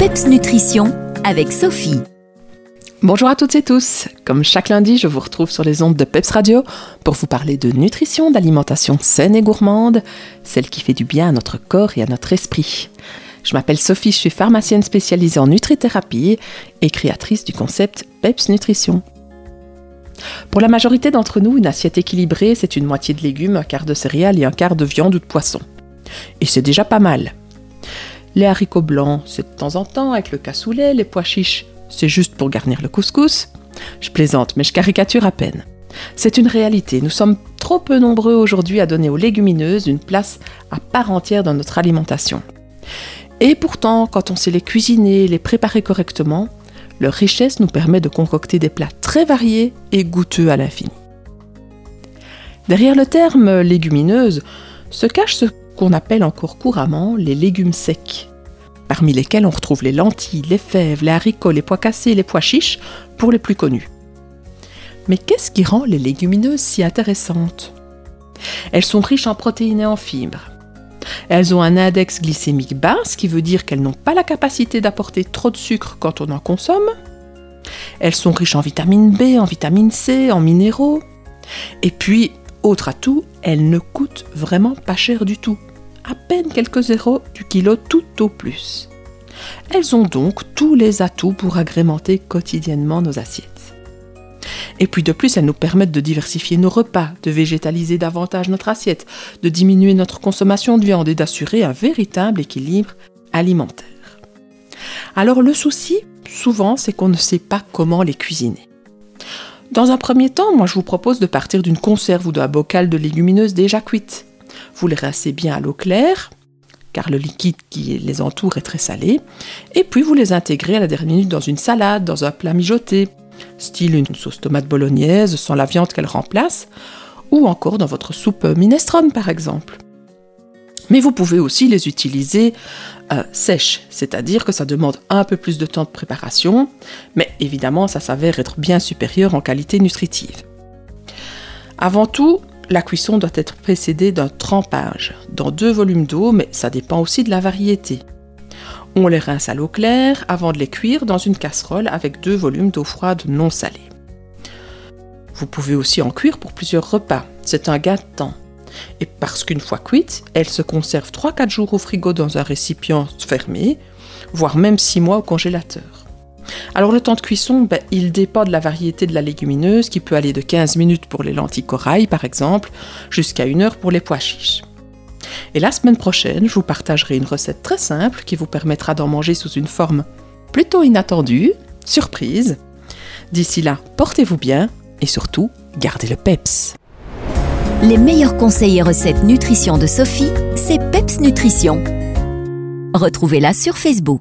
PEPS Nutrition avec Sophie. Bonjour à toutes et tous. Comme chaque lundi, je vous retrouve sur les ondes de PEPS Radio pour vous parler de nutrition, d'alimentation saine et gourmande, celle qui fait du bien à notre corps et à notre esprit. Je m'appelle Sophie, je suis pharmacienne spécialisée en nutrithérapie et créatrice du concept PEPS Nutrition. Pour la majorité d'entre nous, une assiette équilibrée, c'est une moitié de légumes, un quart de céréales et un quart de viande ou de poisson. Et c'est déjà pas mal. Les haricots blancs, c'est de temps en temps avec le cassoulet, les pois chiches, c'est juste pour garnir le couscous. Je plaisante, mais je caricature à peine. C'est une réalité, nous sommes trop peu nombreux aujourd'hui à donner aux légumineuses une place à part entière dans notre alimentation. Et pourtant, quand on sait les cuisiner, les préparer correctement, leur richesse nous permet de concocter des plats très variés et goûteux à l'infini. Derrière le terme légumineuse se cache ce qu'on appelle encore couramment les légumes secs, parmi lesquels on retrouve les lentilles, les fèves, les haricots, les pois cassés, les pois chiches, pour les plus connus. Mais qu'est-ce qui rend les légumineuses si intéressantes? Elles sont riches en protéines et en fibres. Elles ont un index glycémique bas, ce qui veut dire qu'elles n'ont pas la capacité d'apporter trop de sucre quand on en consomme. Elles sont riches en vitamine B, en vitamine C, en minéraux. Et puis, autre atout, elles ne coûtent vraiment pas cher du tout. À peine quelques zéros du kilo tout au plus. Elles ont donc tous les atouts pour agrémenter quotidiennement nos assiettes. Et puis de plus, elles nous permettent de diversifier nos repas, de végétaliser davantage notre assiette, de diminuer notre consommation de viande et d'assurer un véritable équilibre alimentaire. Alors le souci, souvent, c'est qu'on ne sait pas comment les cuisiner. Dans un premier temps, moi je vous propose de partir d'une conserve ou d'un bocal de légumineuses déjà cuites. Vous les rincez bien à l'eau claire, car le liquide qui les entoure est très salé, et puis vous les intégrez à la dernière minute dans une salade, dans un plat mijoté, style une sauce tomate bolognaise sans la viande qu'elle remplace, ou encore dans votre soupe minestrone par exemple. Mais vous pouvez aussi les utiliser euh, sèches, c'est-à-dire que ça demande un peu plus de temps de préparation, mais évidemment ça s'avère être bien supérieur en qualité nutritive. Avant tout, la cuisson doit être précédée d'un trempage dans deux volumes d'eau, mais ça dépend aussi de la variété. On les rince à l'eau claire avant de les cuire dans une casserole avec deux volumes d'eau froide non salée. Vous pouvez aussi en cuire pour plusieurs repas, c'est un gain de temps. Et parce qu'une fois cuite, elles se conservent 3-4 jours au frigo dans un récipient fermé, voire même 6 mois au congélateur. Alors le temps de cuisson, ben, il dépend de la variété de la légumineuse qui peut aller de 15 minutes pour les lentilles corail par exemple, jusqu'à 1 heure pour les pois chiches. Et la semaine prochaine, je vous partagerai une recette très simple qui vous permettra d'en manger sous une forme plutôt inattendue, surprise. D'ici là, portez-vous bien et surtout, gardez le PEPS. Les meilleurs conseils et recettes nutrition de Sophie, c'est PEPS Nutrition. Retrouvez-la sur Facebook.